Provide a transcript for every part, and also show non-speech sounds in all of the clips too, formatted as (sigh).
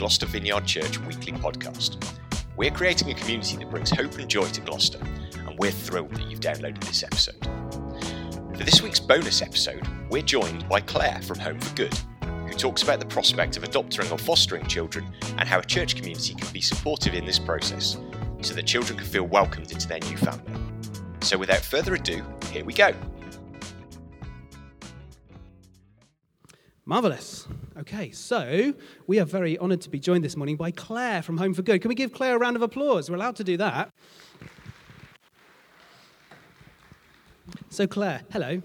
Gloucester Vineyard Church weekly podcast. We're creating a community that brings hope and joy to Gloucester, and we're thrilled that you've downloaded this episode. For this week's bonus episode, we're joined by Claire from Home for Good, who talks about the prospect of adopting or fostering children and how a church community can be supportive in this process so that children can feel welcomed into their new family. So, without further ado, here we go. Marvellous. Okay, so we are very honoured to be joined this morning by Claire from Home for Good. Can we give Claire a round of applause? We're allowed to do that. So, Claire, hello. Do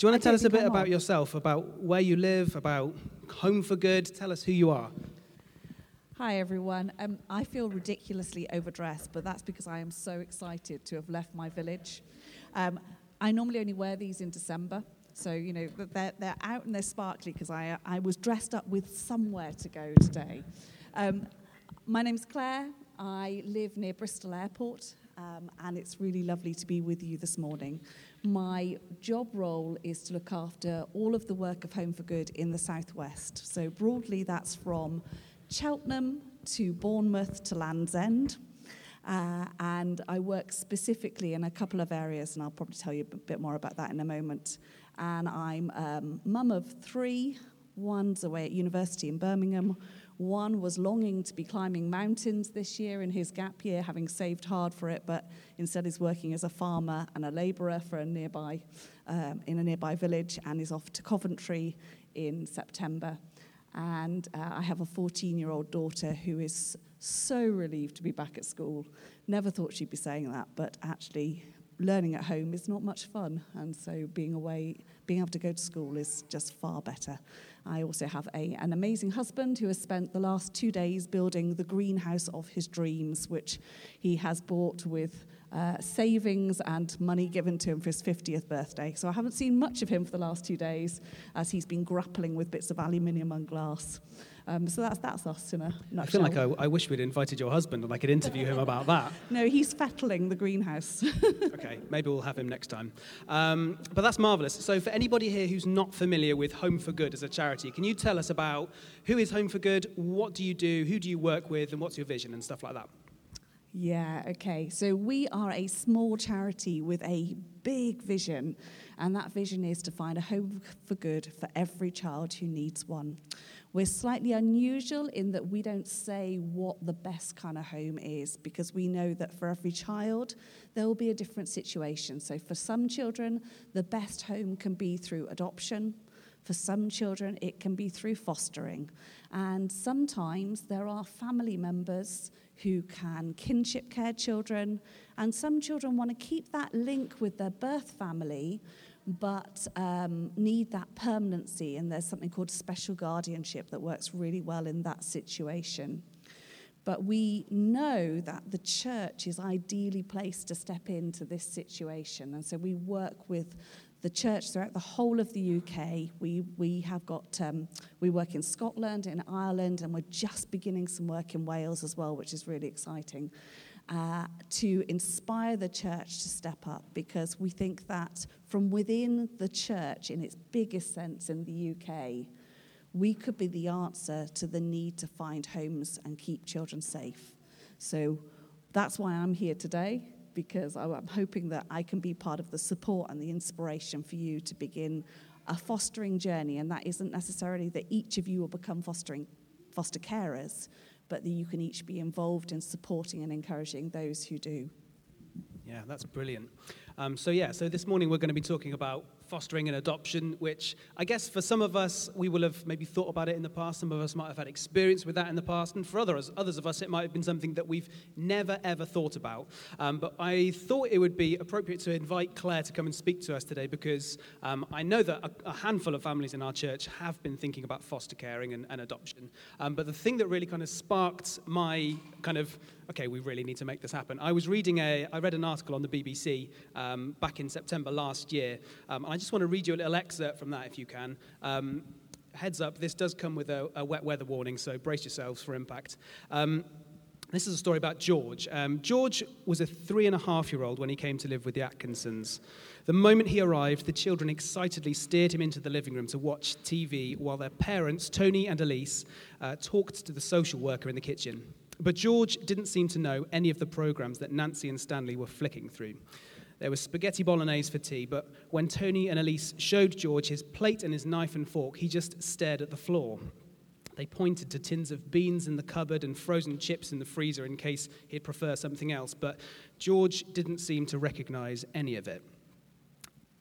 you want to tell us a bit about yourself, about where you live, about Home for Good? Tell us who you are. Hi, everyone. Um, I feel ridiculously overdressed, but that's because I am so excited to have left my village. Um, I normally only wear these in December, so, you know, they're, they're out and they're sparkly because I, I was dressed up with somewhere to go today. Um, my name's Claire. I live near Bristol Airport, um, and it's really lovely to be with you this morning. My job role is to look after all of the work of Home for Good in the Southwest. So, broadly, that's from Cheltenham to Bournemouth to Land's End. Uh, and I work specifically in a couple of areas, and I'll probably tell you a bit more about that in a moment. And I'm um, mum of three. One's away at university in Birmingham. One was longing to be climbing mountains this year in his gap year, having saved hard for it, but instead is working as a farmer and a labourer for a nearby, um, in a nearby village, and is off to Coventry in September. And uh, I have a 14 year old daughter who is so relieved to be back at school. Never thought she'd be saying that, but actually, learning at home is not much fun. And so, being away, being able to go to school is just far better. I also have a, an amazing husband who has spent the last two days building the greenhouse of his dreams, which he has bought with uh, savings and money given to him for his 50th birthday. So I haven't seen much of him for the last two days as he's been grappling with bits of aluminium and glass. Um, so that's, that's us in a nutshell. I feel like I, I, wish we'd invited your husband and I could interview him about that. (laughs) No, he's fettling the greenhouse. (laughs) okay, maybe we'll have him next time. Um, but that's marvellous. So, for anybody here who's not familiar with Home for Good as a charity, can you tell us about who is Home for Good, what do you do, who do you work with, and what's your vision and stuff like that? Yeah, okay. So we are a small charity with a big vision, and that vision is to find a home for good for every child who needs one. We're slightly unusual in that we don't say what the best kind of home is because we know that for every child, there will be a different situation. So for some children, the best home can be through adoption. For some children, it can be through fostering. And sometimes there are family members who can kinship care children, and some children want to keep that link with their birth family, but um, need that permanency. And there's something called special guardianship that works really well in that situation. But we know that the church is ideally placed to step into this situation. And so we work with the church throughout the whole of the UK. We, we have got, um, we work in Scotland, in Ireland, and we're just beginning some work in Wales as well, which is really exciting. Uh, to inspire the church to step up because we think that from within the church, in its biggest sense in the UK, we could be the answer to the need to find homes and keep children safe. So that's why I'm here today because I'm hoping that I can be part of the support and the inspiration for you to begin a fostering journey. And that isn't necessarily that each of you will become fostering foster carers, but that you can each be involved in supporting and encouraging those who do. Yeah, that's brilliant. Um, so, yeah, so this morning we're going to be talking about fostering and adoption, which I guess for some of us, we will have maybe thought about it in the past. Some of us might have had experience with that in the past. And for others, others of us, it might have been something that we've never, ever thought about. Um, but I thought it would be appropriate to invite Claire to come and speak to us today because um, I know that a, a, handful of families in our church have been thinking about foster caring and, and adoption. Um, but the thing that really kind of sparked my kind of okay, we really need to make this happen. I was reading a, I read an article on the BBC um, back in September last year, um, and I just want to read you a little excerpt from that if you can. Um, heads up, this does come with a, a, wet weather warning, so brace yourselves for impact. Um, This is a story about George. Um, George was a three and a half year old when he came to live with the Atkinsons. The moment he arrived, the children excitedly steered him into the living room to watch TV while their parents, Tony and Elise, uh, talked to the social worker in the kitchen. But George didn't seem to know any of the programs that Nancy and Stanley were flicking through. There was spaghetti bolognese for tea, but when Tony and Elise showed George his plate and his knife and fork, he just stared at the floor. They pointed to tins of beans in the cupboard and frozen chips in the freezer in case he'd prefer something else, but George didn't seem to recognize any of it.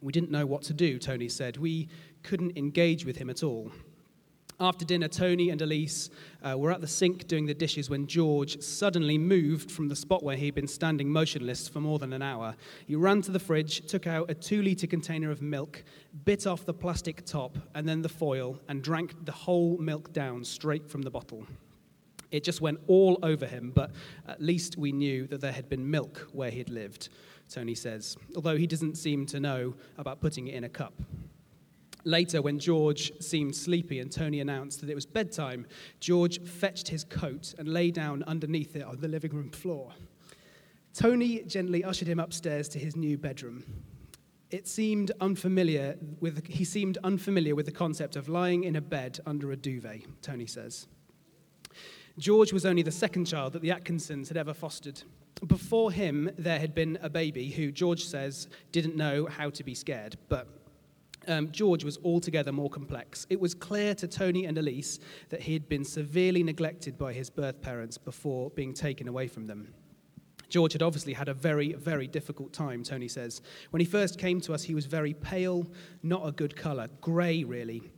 We didn't know what to do, Tony said. We couldn't engage with him at all. After dinner, Tony and Elise uh, were at the sink doing the dishes when George suddenly moved from the spot where he'd been standing motionless for more than an hour. He ran to the fridge, took out a two litre container of milk, bit off the plastic top and then the foil, and drank the whole milk down straight from the bottle. It just went all over him, but at least we knew that there had been milk where he'd lived, Tony says, although he doesn't seem to know about putting it in a cup. Later, when George seemed sleepy and Tony announced that it was bedtime, George fetched his coat and lay down underneath it on the living room floor. Tony gently ushered him upstairs to his new bedroom. It seemed unfamiliar with, he seemed unfamiliar with the concept of lying in a bed under a duvet, Tony says. George was only the second child that the Atkinsons had ever fostered. Before him, there had been a baby who, George says, didn't know how to be scared, but um, George was altogether more complex. It was clear to Tony and Elise that he had been severely neglected by his birth parents before being taken away from them. George had obviously had a very, very difficult time, Tony says. When he first came to us, he was very pale, not a good colour, grey, really.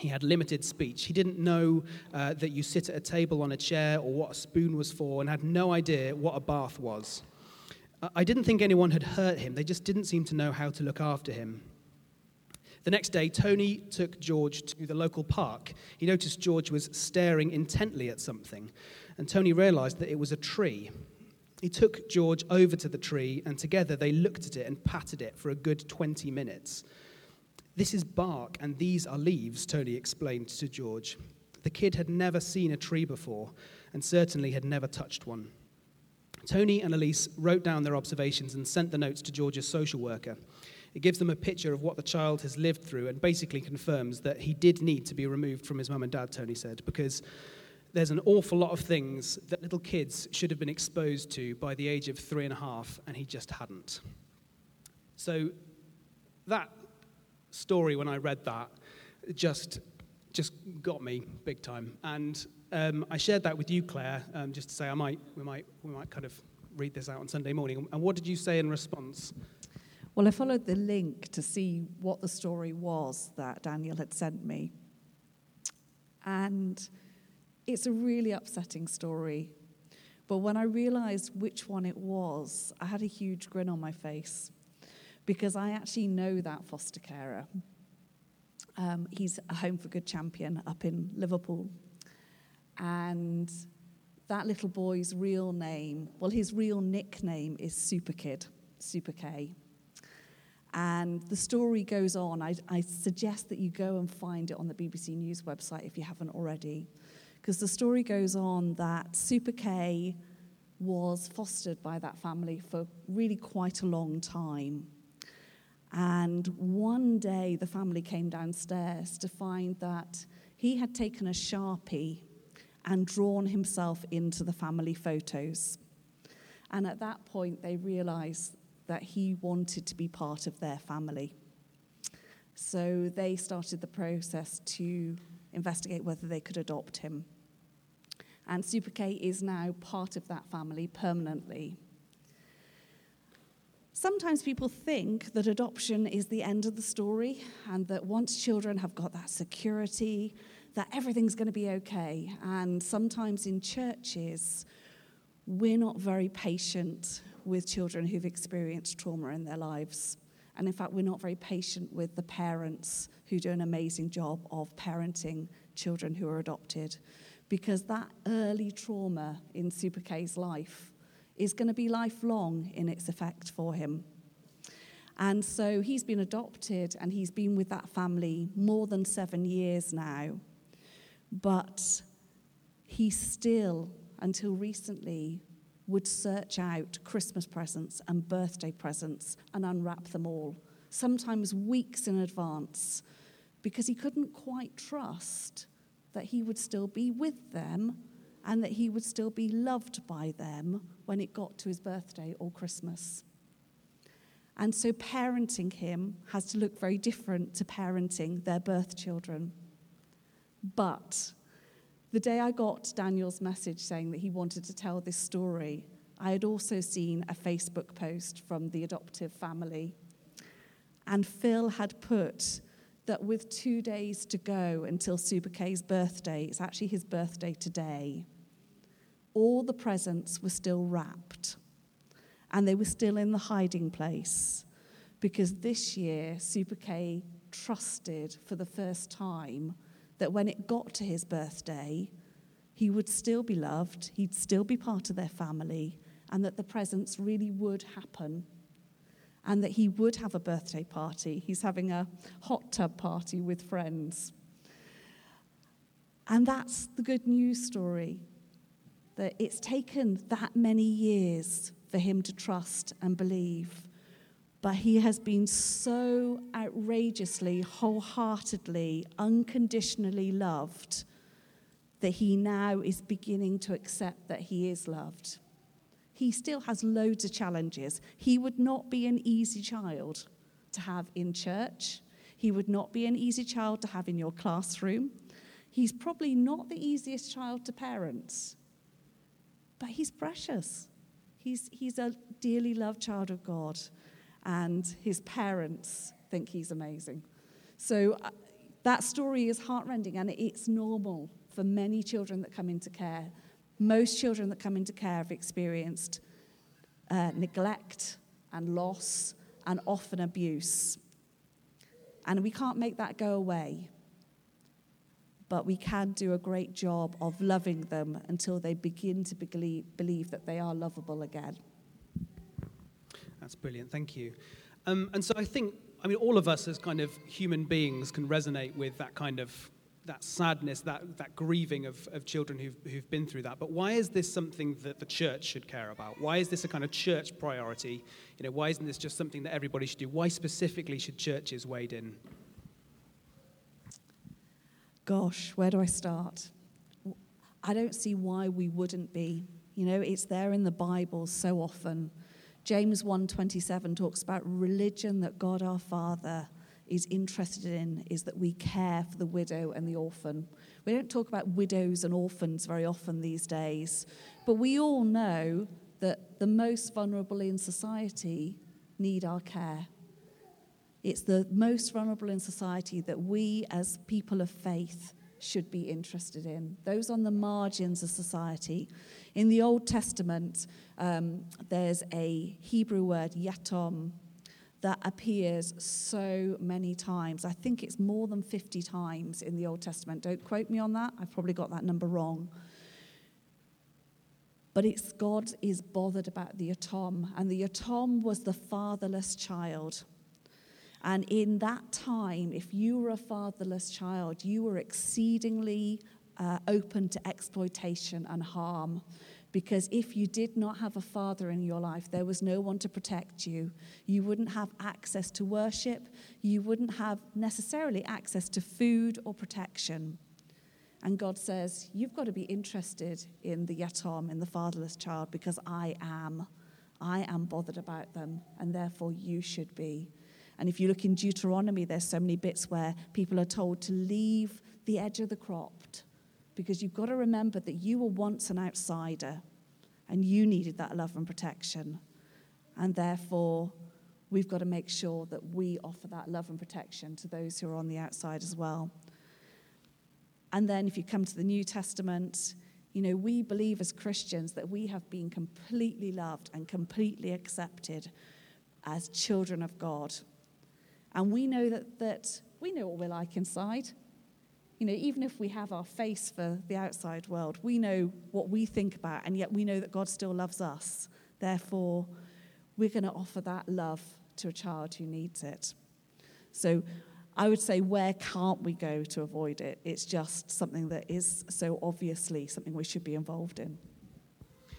He had limited speech. He didn't know uh, that you sit at a table on a chair or what a spoon was for, and had no idea what a bath was. I didn't think anyone had hurt him, they just didn't seem to know how to look after him. The next day, Tony took George to the local park. He noticed George was staring intently at something, and Tony realized that it was a tree. He took George over to the tree, and together they looked at it and patted it for a good 20 minutes. This is bark, and these are leaves, Tony explained to George. The kid had never seen a tree before, and certainly had never touched one. Tony and Elise wrote down their observations and sent the notes to George's social worker. It gives them a picture of what the child has lived through and basically confirms that he did need to be removed from his mum and dad, Tony said, because there's an awful lot of things that little kids should have been exposed to by the age of three and a half, and he just hadn't. So that story, when I read that, just just got me big time. And um, I shared that with you, Claire, um, just to say I might we might we might kind of read this out on Sunday morning. And what did you say in response? Well, I followed the link to see what the story was that Daniel had sent me. And it's a really upsetting story. But when I realized which one it was, I had a huge grin on my face because I actually know that foster carer. Um, he's a Home for Good champion up in Liverpool. And that little boy's real name, well, his real nickname is Super Kid, Super K. And the story goes on. I, I, suggest that you go and find it on the BBC News website if you haven't already. Because the story goes on that Super K was fostered by that family for really quite a long time. And one day the family came downstairs to find that he had taken a Sharpie and drawn himself into the family photos. And at that point, they realized that he wanted to be part of their family. So they started the process to investigate whether they could adopt him. And Super K is now part of that family permanently. Sometimes people think that adoption is the end of the story and that once children have got that security, that everything's going to be okay. And sometimes in churches, we're not very patient with children who've experienced trauma in their lives. And in fact, we're not very patient with the parents who do an amazing job of parenting children who are adopted because that early trauma in Super K's life is going to be lifelong in its effect for him. And so he's been adopted and he's been with that family more than seven years now. But he still until recently, would search out Christmas presents and birthday presents and unwrap them all, sometimes weeks in advance, because he couldn't quite trust that he would still be with them and that he would still be loved by them when it got to his birthday or Christmas. And so parenting him has to look very different to parenting their birth children. But the day I got Daniel's message saying that he wanted to tell this story, I had also seen a Facebook post from the adoptive family. And Phil had put that with two days to go until Super K's birthday, it's actually his birthday today, all the presents were still wrapped and they were still in the hiding place because this year Super K trusted for the first time that when it got to his birthday, he would still be loved, he'd still be part of their family, and that the presents really would happen and that he would have a birthday party. He's having a hot tub party with friends. And that's the good news story that it's taken that many years for him to trust and believe. But he has been so outrageously, wholeheartedly, unconditionally loved that he now is beginning to accept that he is loved he still has loads of challenges. He would not be an easy child to have in church. He would not be an easy child to have in your classroom. He's probably not the easiest child to parents, but he's precious. He's, he's a dearly loved child of God, and his parents think he's amazing. So uh, that story is heartrending, and it's normal for many children that come into care most children that come into care have experienced uh, neglect and loss and often abuse. And we can't make that go away. But we can do a great job of loving them until they begin to believe, believe that they are lovable again. That's brilliant. Thank you. Um, and so I think, I mean, all of us as kind of human beings can resonate with that kind of that sadness, that, that grieving of, of children who've, who've been through that. But why is this something that the church should care about? Why is this a kind of church priority? You know, why isn't this just something that everybody should do? Why specifically should churches wade in? Gosh, where do I start? I don't see why we wouldn't be. You know, it's there in the Bible so often. James 1:27 talks about religion that God our Father is interested in is that we care for the widow and the orphan. We don't talk about widows and orphans very often these days, but we all know that the most vulnerable in society need our care. It's the most vulnerable in society that we, as people of faith, should be interested in. Those on the margins of society. In the Old Testament, um, there's a Hebrew word, yatom, that appears so many times. I think it's more than 50 times in the Old Testament. Don't quote me on that. I've probably got that number wrong. But it's God is bothered about the Yatom, and the Yatom was the fatherless child. And in that time, if you were a fatherless child, you were exceedingly uh, open to exploitation and harm. Because if you did not have a father in your life, there was no one to protect you. You wouldn't have access to worship. You wouldn't have necessarily access to food or protection. And God says, You've got to be interested in the yatom, in the fatherless child, because I am. I am bothered about them, and therefore you should be. And if you look in Deuteronomy, there's so many bits where people are told to leave the edge of the cropped because you've got to remember that you were once an outsider and you needed that love and protection. And therefore, we've got to make sure that we offer that love and protection to those who are on the outside as well. And then, if you come to the New Testament, you know, we believe as Christians that we have been completely loved and completely accepted as children of God. And we know that, that we know what we're like inside. You know, even if we have our face for the outside world, we know what we think about, and yet we know that God still loves us. Therefore, we're going to offer that love to a child who needs it. So I would say, where can't we go to avoid it? It's just something that is so obviously something we should be involved in.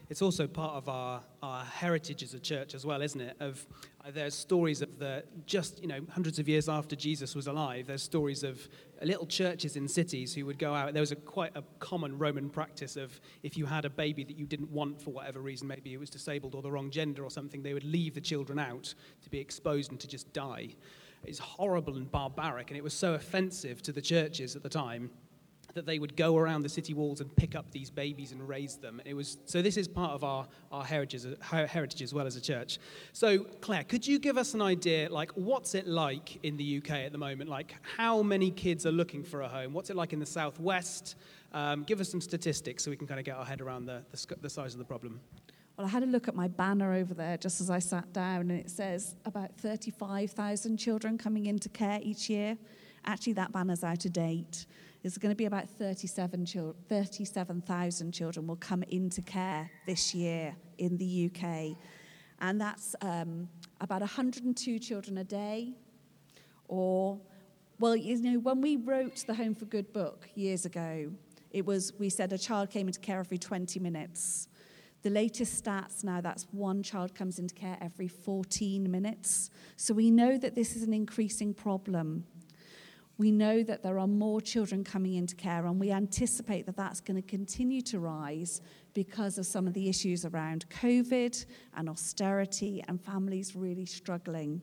It's also part of our, our heritage as a church as well, isn't it? Of uh, there's stories of the just you know hundreds of years after Jesus was alive. There's stories of little churches in cities who would go out. There was a quite a common Roman practice of if you had a baby that you didn't want for whatever reason, maybe it was disabled or the wrong gender or something, they would leave the children out to be exposed and to just die. It's horrible and barbaric, and it was so offensive to the churches at the time that they would go around the city walls and pick up these babies and raise them. It was, so this is part of our, our heritage, heritage as well as a church. So Claire, could you give us an idea, like what's it like in the UK at the moment? Like how many kids are looking for a home? What's it like in the southwest? Um, give us some statistics so we can kind of get our head around the, the, the size of the problem. Well, I had a look at my banner over there just as I sat down, and it says about 35,000 children coming into care each year. Actually, that banner's out of date. There's going to be about 37 37,000 children will come into care this year in the UK. And that's um, about 102 children a day. Or, well, you know, when we wrote the Home for Good book years ago, it was, we said a child came into care every 20 minutes. The latest stats now, that's one child comes into care every 14 minutes. So we know that this is an increasing problem we know that there are more children coming into care, and we anticipate that that's going to continue to rise because of some of the issues around COVID and austerity and families really struggling.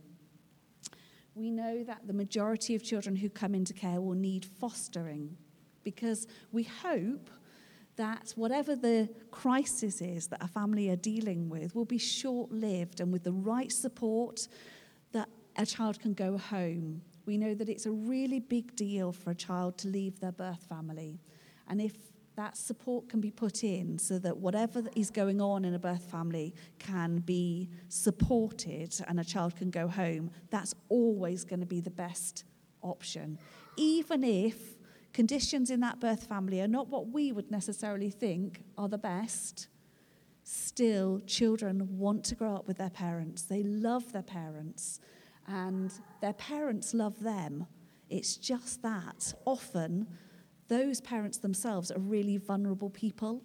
We know that the majority of children who come into care will need fostering because we hope that whatever the crisis is that a family are dealing with will be short lived and with the right support that a child can go home we know that it's a really big deal for a child to leave their birth family. And if that support can be put in so that whatever is going on in a birth family can be supported and a child can go home, that's always going to be the best option. Even if conditions in that birth family are not what we would necessarily think are the best, still children want to grow up with their parents. They love their parents and their parents love them. It's just that often those parents themselves are really vulnerable people.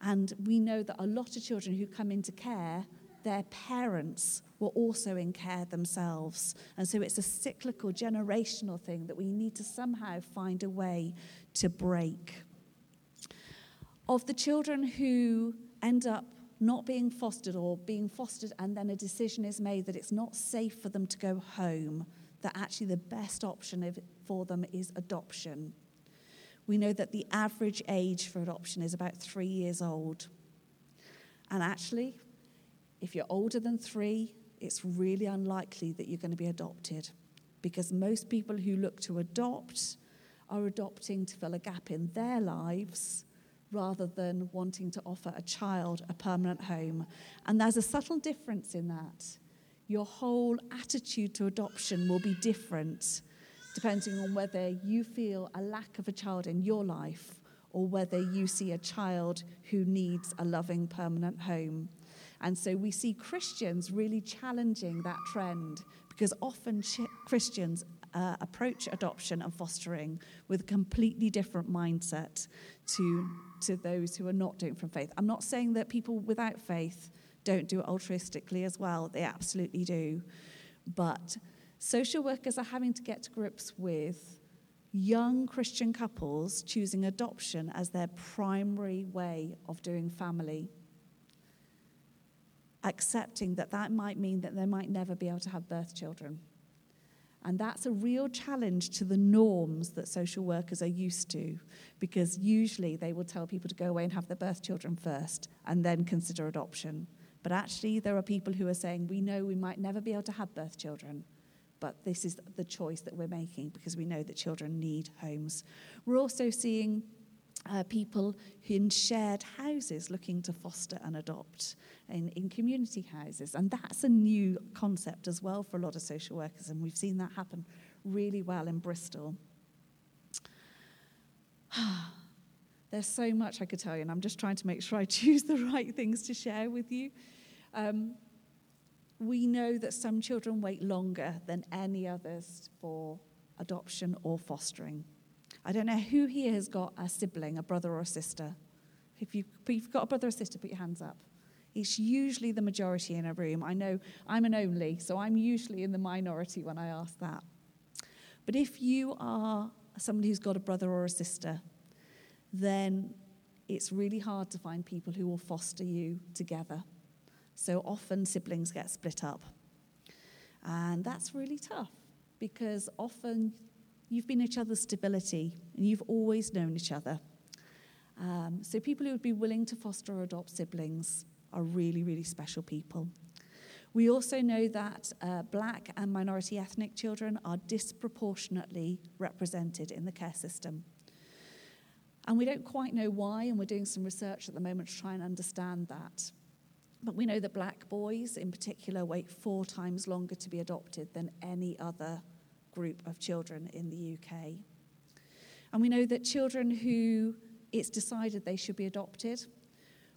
And we know that a lot of children who come into care, their parents were also in care themselves. And so it's a cyclical, generational thing that we need to somehow find a way to break. Of the children who end up not being fostered or being fostered and then a decision is made that it's not safe for them to go home, that actually the best option for them is adoption. We know that the average age for adoption is about three years old. And actually, if you're older than three, it's really unlikely that you're going to be adopted because most people who look to adopt are adopting to fill a gap in their lives rather than wanting to offer a child a permanent home. And there's a subtle difference in that. Your whole attitude to adoption will be different depending on whether you feel a lack of a child in your life or whether you see a child who needs a loving permanent home. And so we see Christians really challenging that trend because often Christians uh, approach adoption and fostering with a completely different mindset to, to those who are not doing from faith. I'm not saying that people without faith don't do it altruistically as well, they absolutely do. But social workers are having to get to grips with young Christian couples choosing adoption as their primary way of doing family. Accepting that that might mean that they might never be able to have birth children. And that's a real challenge to the norms that social workers are used to, because usually they will tell people to go away and have their birth children first and then consider adoption. But actually, there are people who are saying, we know we might never be able to have birth children, but this is the choice that we're making because we know that children need homes. We're also seeing uh, people in shared houses looking to foster and adopt in, in community houses. And that's a new concept as well for a lot of social workers, and we've seen that happen really well in Bristol. (sighs) There's so much I could tell you, and I'm just trying to make sure I (laughs) choose the right things to share with you. Um, we know that some children wait longer than any others for adoption or fostering. I don't know who here has got a sibling, a brother or a sister. If you've, you've got a brother or sister, put your hands up. It's usually the majority in a room. I know I'm an only, so I'm usually in the minority when I ask that. But if you are somebody who's got a brother or a sister, then it's really hard to find people who will foster you together. So often siblings get split up. And that's really tough because often you've been each other's stability and you've always known each other. Um, so people who would be willing to foster or adopt siblings are really, really special people. We also know that uh, black and minority ethnic children are disproportionately represented in the care system. And we don't quite know why, and we're doing some research at the moment to try and understand that. But we know that black boys, in particular, wait four times longer to be adopted than any other group of children in the UK. And we know that children who it's decided they should be adopted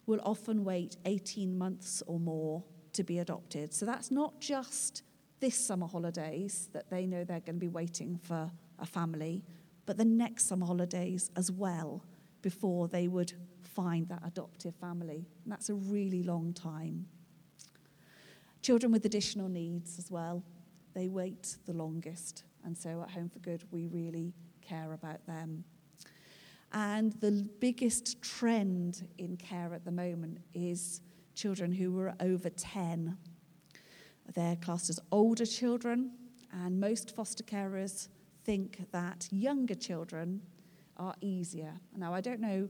will often wait 18 months or more to be adopted. So that's not just this summer holidays that they know they're going to be waiting for a family, but the next summer holidays as well before they would find that adoptive family. And that's a really long time. Children with additional needs as well, they wait the longest. And so at Home for Good, we really care about them. And the biggest trend in care at the moment is children who are over 10. They're classed as older children, and most foster carers think that younger children are easier. Now, I don't know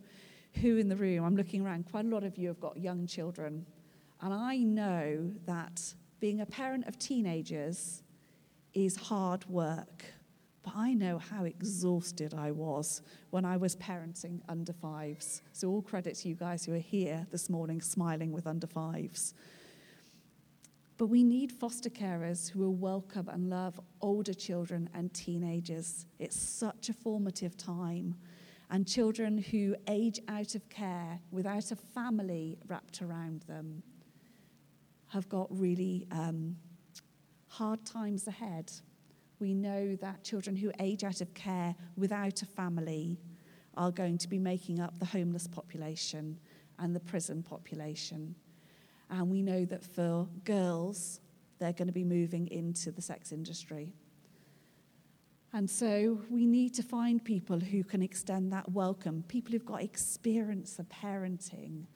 who in the room, I'm looking around, quite a lot of you have got young children. And I know that being a parent of teenagers is hard work. But I know how exhausted I was when I was parenting under fives. So, all credit to you guys who are here this morning smiling with under fives. But we need foster carers who will welcome and love older children and teenagers. It's such a formative time. And children who age out of care without a family wrapped around them have got really um, hard times ahead we know that children who age out of care without a family are going to be making up the homeless population and the prison population. And we know that for girls, they're going to be moving into the sex industry. And so we need to find people who can extend that welcome, people who've got experience of parenting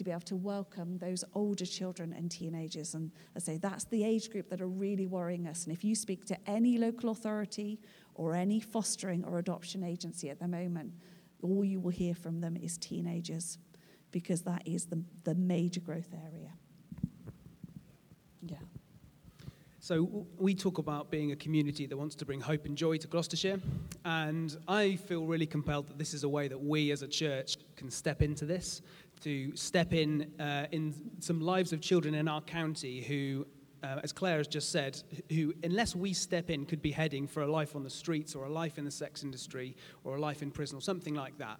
to be able to welcome those older children and teenagers. And I say that's the age group that are really worrying us. And if you speak to any local authority or any fostering or adoption agency at the moment, all you will hear from them is teenagers because that is the, the major growth area. Yeah. So, we talk about being a community that wants to bring hope and joy to Gloucestershire. And I feel really compelled that this is a way that we as a church can step into this to step in uh, in some lives of children in our county who, uh, as Claire has just said, who, unless we step in, could be heading for a life on the streets or a life in the sex industry or a life in prison or something like that.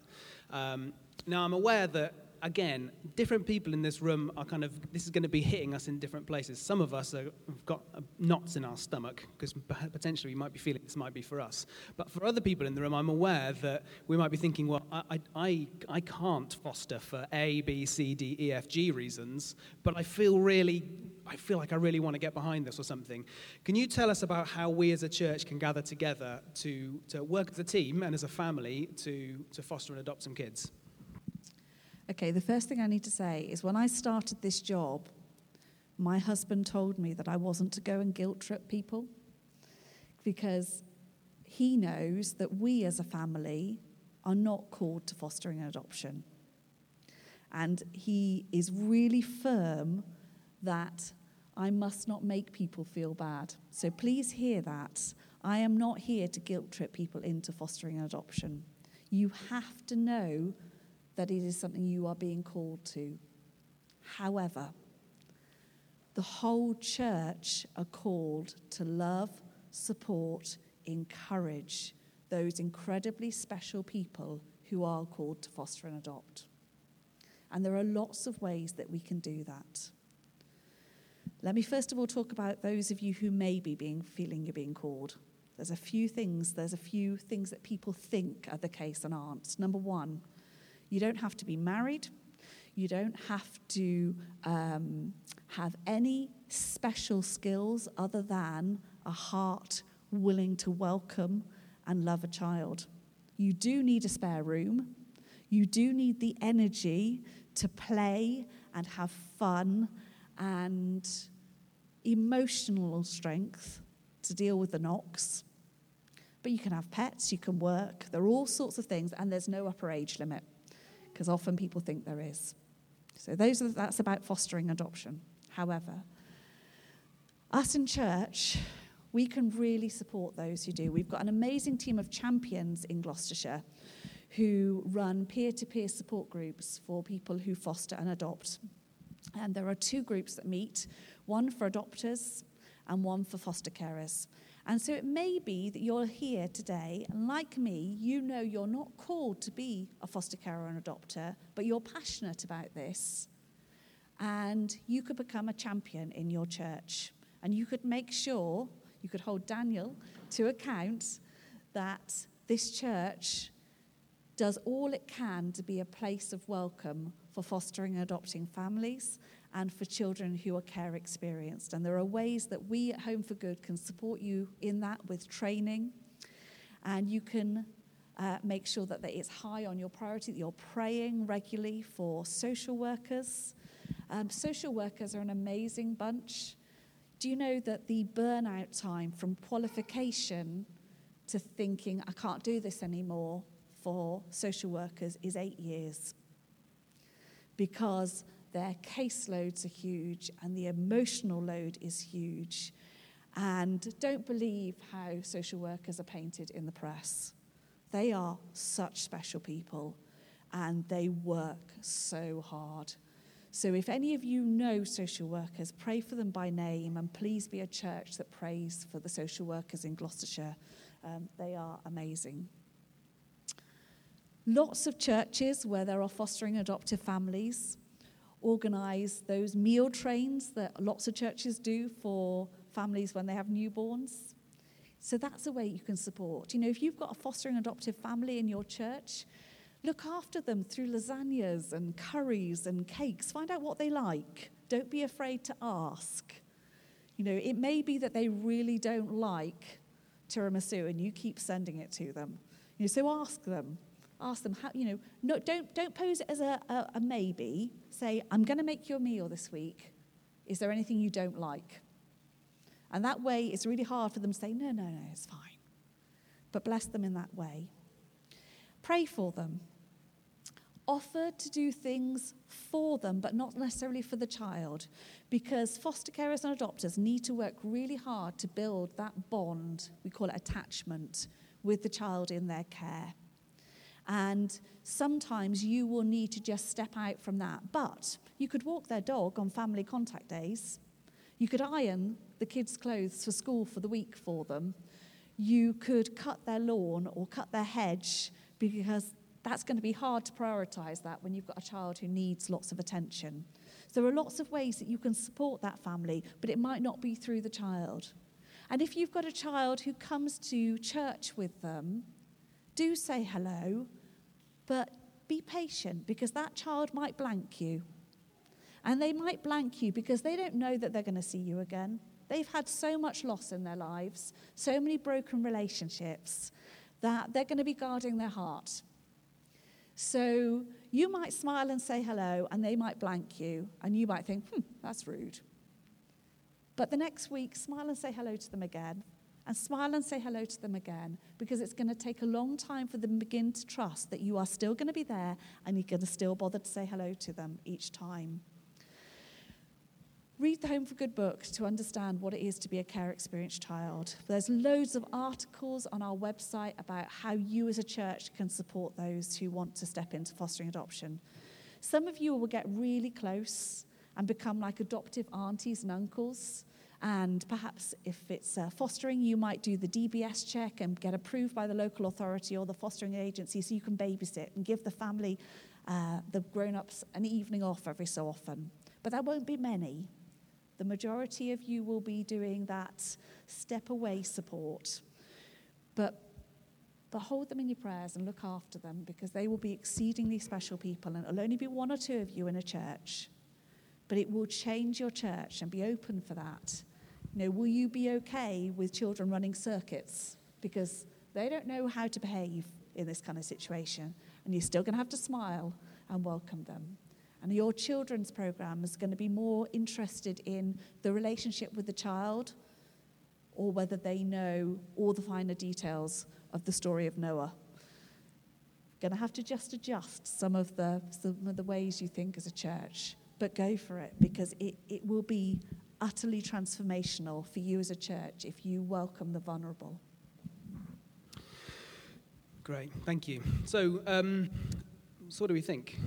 Um, now, I'm aware that again, different people in this room are kind of, this is going to be hitting us in different places. Some of us have got uh, knots in our stomach because potentially we might be feeling this might be for us. But for other people in the room, I'm aware that we might be thinking, well, I, I, I can't foster for A, B, C, D, E, F, G reasons, but I feel really, I feel like I really want to get behind this or something. Can you tell us about how we as a church can gather together to, to work as a team and as a family to, to foster and adopt some kids? Okay, the first thing I need to say is when I started this job, my husband told me that I wasn't to go and guilt trip people because he knows that we as a family are not called to fostering adoption. And he is really firm that I must not make people feel bad. So please hear that. I am not here to guilt trip people into fostering adoption. You have to know that it is something you are being called to. However, the whole church are called to love, support, encourage those incredibly special people who are called to foster and adopt. And there are lots of ways that we can do that. Let me first of all talk about those of you who may be being, feeling you're being called. There's a few things, there's a few things that people think are the case and aren't. Number one, you don't have to be married. You don't have to um, have any special skills other than a heart willing to welcome and love a child. You do need a spare room. You do need the energy to play and have fun and emotional strength to deal with the knocks. But you can have pets, you can work, there are all sorts of things, and there's no upper age limit because often people think there is. So those are, that's about fostering adoption. However, us in church, we can really support those who do. We've got an amazing team of champions in Gloucestershire who run peer to peer support groups for people who foster and adopt. And there are two groups that meet one for adopters and one for foster carers. And so it may be that you're here today, and like me, you know you're not called to be a foster carer and adopter, but you're passionate about this. And you could become a champion in your church. And you could make sure, you could hold Daniel to account that this church does all it can to be a place of welcome for fostering and adopting families and for children who are care experienced. And there are ways that we at Home for Good can support you in that with training. And you can uh, make sure that, that it's high on your priority, that you're praying regularly for social workers. Um, social workers are an amazing bunch. Do you know that the burnout time from qualification to thinking, I can't do this anymore, for social workers is eight years? Because their caseloads are huge and the emotional load is huge. And don't believe how social workers are painted in the press. They are such special people and they work so hard. So, if any of you know social workers, pray for them by name and please be a church that prays for the social workers in Gloucestershire. Um, they are amazing. Lots of churches where there are fostering adoptive families organise those meal trains that lots of churches do for families when they have newborns. So that's a way you can support. You know, if you've got a fostering adoptive family in your church, look after them through lasagnas and curries and cakes. Find out what they like. Don't be afraid to ask. You know, it may be that they really don't like tiramisu and you keep sending it to them. You know, so ask them. Ask them how, you know, no, don't, don't pose it as a, a, a maybe say, I'm going to make you a meal this week. Is there anything you don't like? And that way, it's really hard for them to say, no, no, no, it's fine. But bless them in that way. Pray for them. Offer to do things for them, but not necessarily for the child, because foster carers and adopters need to work really hard to build that bond, we call it attachment, with the child in their care. And sometimes you will need to just step out from that. But you could walk their dog on family contact days. You could iron the kids' clothes for school for the week for them. You could cut their lawn or cut their hedge because that's going to be hard to prioritize that when you've got a child who needs lots of attention. So there are lots of ways that you can support that family, but it might not be through the child. And if you've got a child who comes to church with them, do say hello but be patient because that child might blank you. And they might blank you because they don't know that they're going to see you again. They've had so much loss in their lives, so many broken relationships, that they're going to be guarding their heart. So you might smile and say hello, and they might blank you, and you might think, hmm, that's rude. But the next week, smile and say hello to them again, and smile and say hello to them again because it's going to take a long time for them to begin to trust that you are still going to be there and you're going to still bother to say hello to them each time. Read the Home for Good book to understand what it is to be a care experienced child. There's loads of articles on our website about how you as a church can support those who want to step into fostering adoption. Some of you will get really close and become like adoptive aunties and uncles and perhaps if it's uh, fostering, you might do the DBS check and get approved by the local authority or the fostering agency so you can babysit and give the family, uh, the grown ups, an evening off every so often. But that won't be many. The majority of you will be doing that step away support. But But hold them in your prayers and look after them because they will be exceedingly special people, and it'll only be one or two of you in a church. But it will change your church and be open for that. You know, will you be okay with children running circuits? Because they don't know how to behave in this kind of situation, and you're still going to have to smile and welcome them. And your children's program is going to be more interested in the relationship with the child or whether they know all the finer details of the story of Noah. Going to have to just adjust some of the, some of the ways you think as a church, but go for it because it, it will be utterly transformational for you as a church if you welcome the vulnerable. Great, thank you. So, um, so what do we think?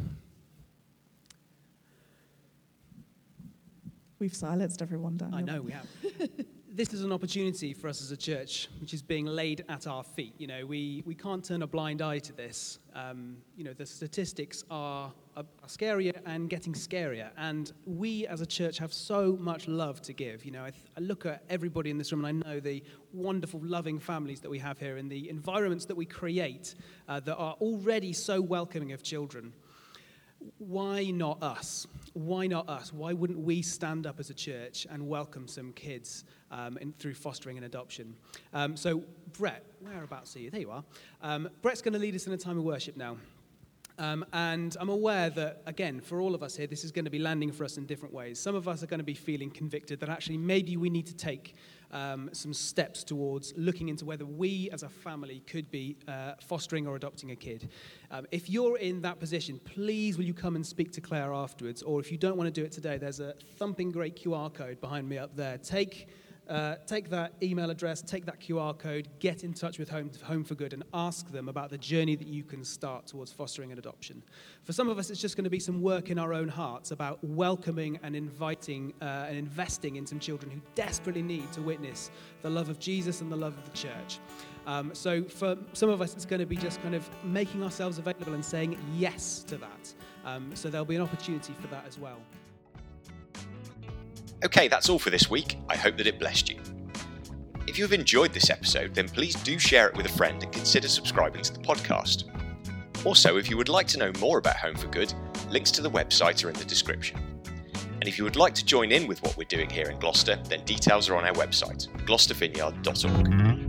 We've silenced everyone, Daniel. I know we have. (laughs) this is an opportunity for us as a church, which is being laid at our feet. You know, we, we can't turn a blind eye to this. Um, you know, the statistics are, are, scarier and getting scarier. And we as a church have so much love to give. You know, I, th- I look at everybody in this room and I know the wonderful, loving families that we have here and the environments that we create uh, that are already so welcoming of children why not us? Why not us? Why wouldn't we stand up as a church and welcome some kids um, in, through fostering and adoption? Um, so, Brett, whereabouts are you? There you are. Um, Brett's going to lead us in a time of worship now. Um, and I'm aware that, again, for all of us here, this is going to be landing for us in different ways. Some of us are going to be feeling convicted that actually maybe we need to take um, some steps towards looking into whether we as a family could be uh, fostering or adopting a kid. Um, if you're in that position, please will you come and speak to Claire afterwards? Or if you don't want to do it today, there's a thumping great QR code behind me up there. Take uh, take that email address, take that QR code, get in touch with Home, Home for Good and ask them about the journey that you can start towards fostering an adoption. For some of us, it's just going to be some work in our own hearts about welcoming and inviting uh, and investing in some children who desperately need to witness the love of Jesus and the love of the church. Um, so for some of us, it's going to be just kind of making ourselves available and saying yes to that. Um, so there'll be an opportunity for that as well. Okay, that's all for this week. I hope that it blessed you. If you have enjoyed this episode, then please do share it with a friend and consider subscribing to the podcast. Also, if you would like to know more about Home for Good, links to the website are in the description. And if you would like to join in with what we're doing here in Gloucester, then details are on our website, gloucestervineyard.org.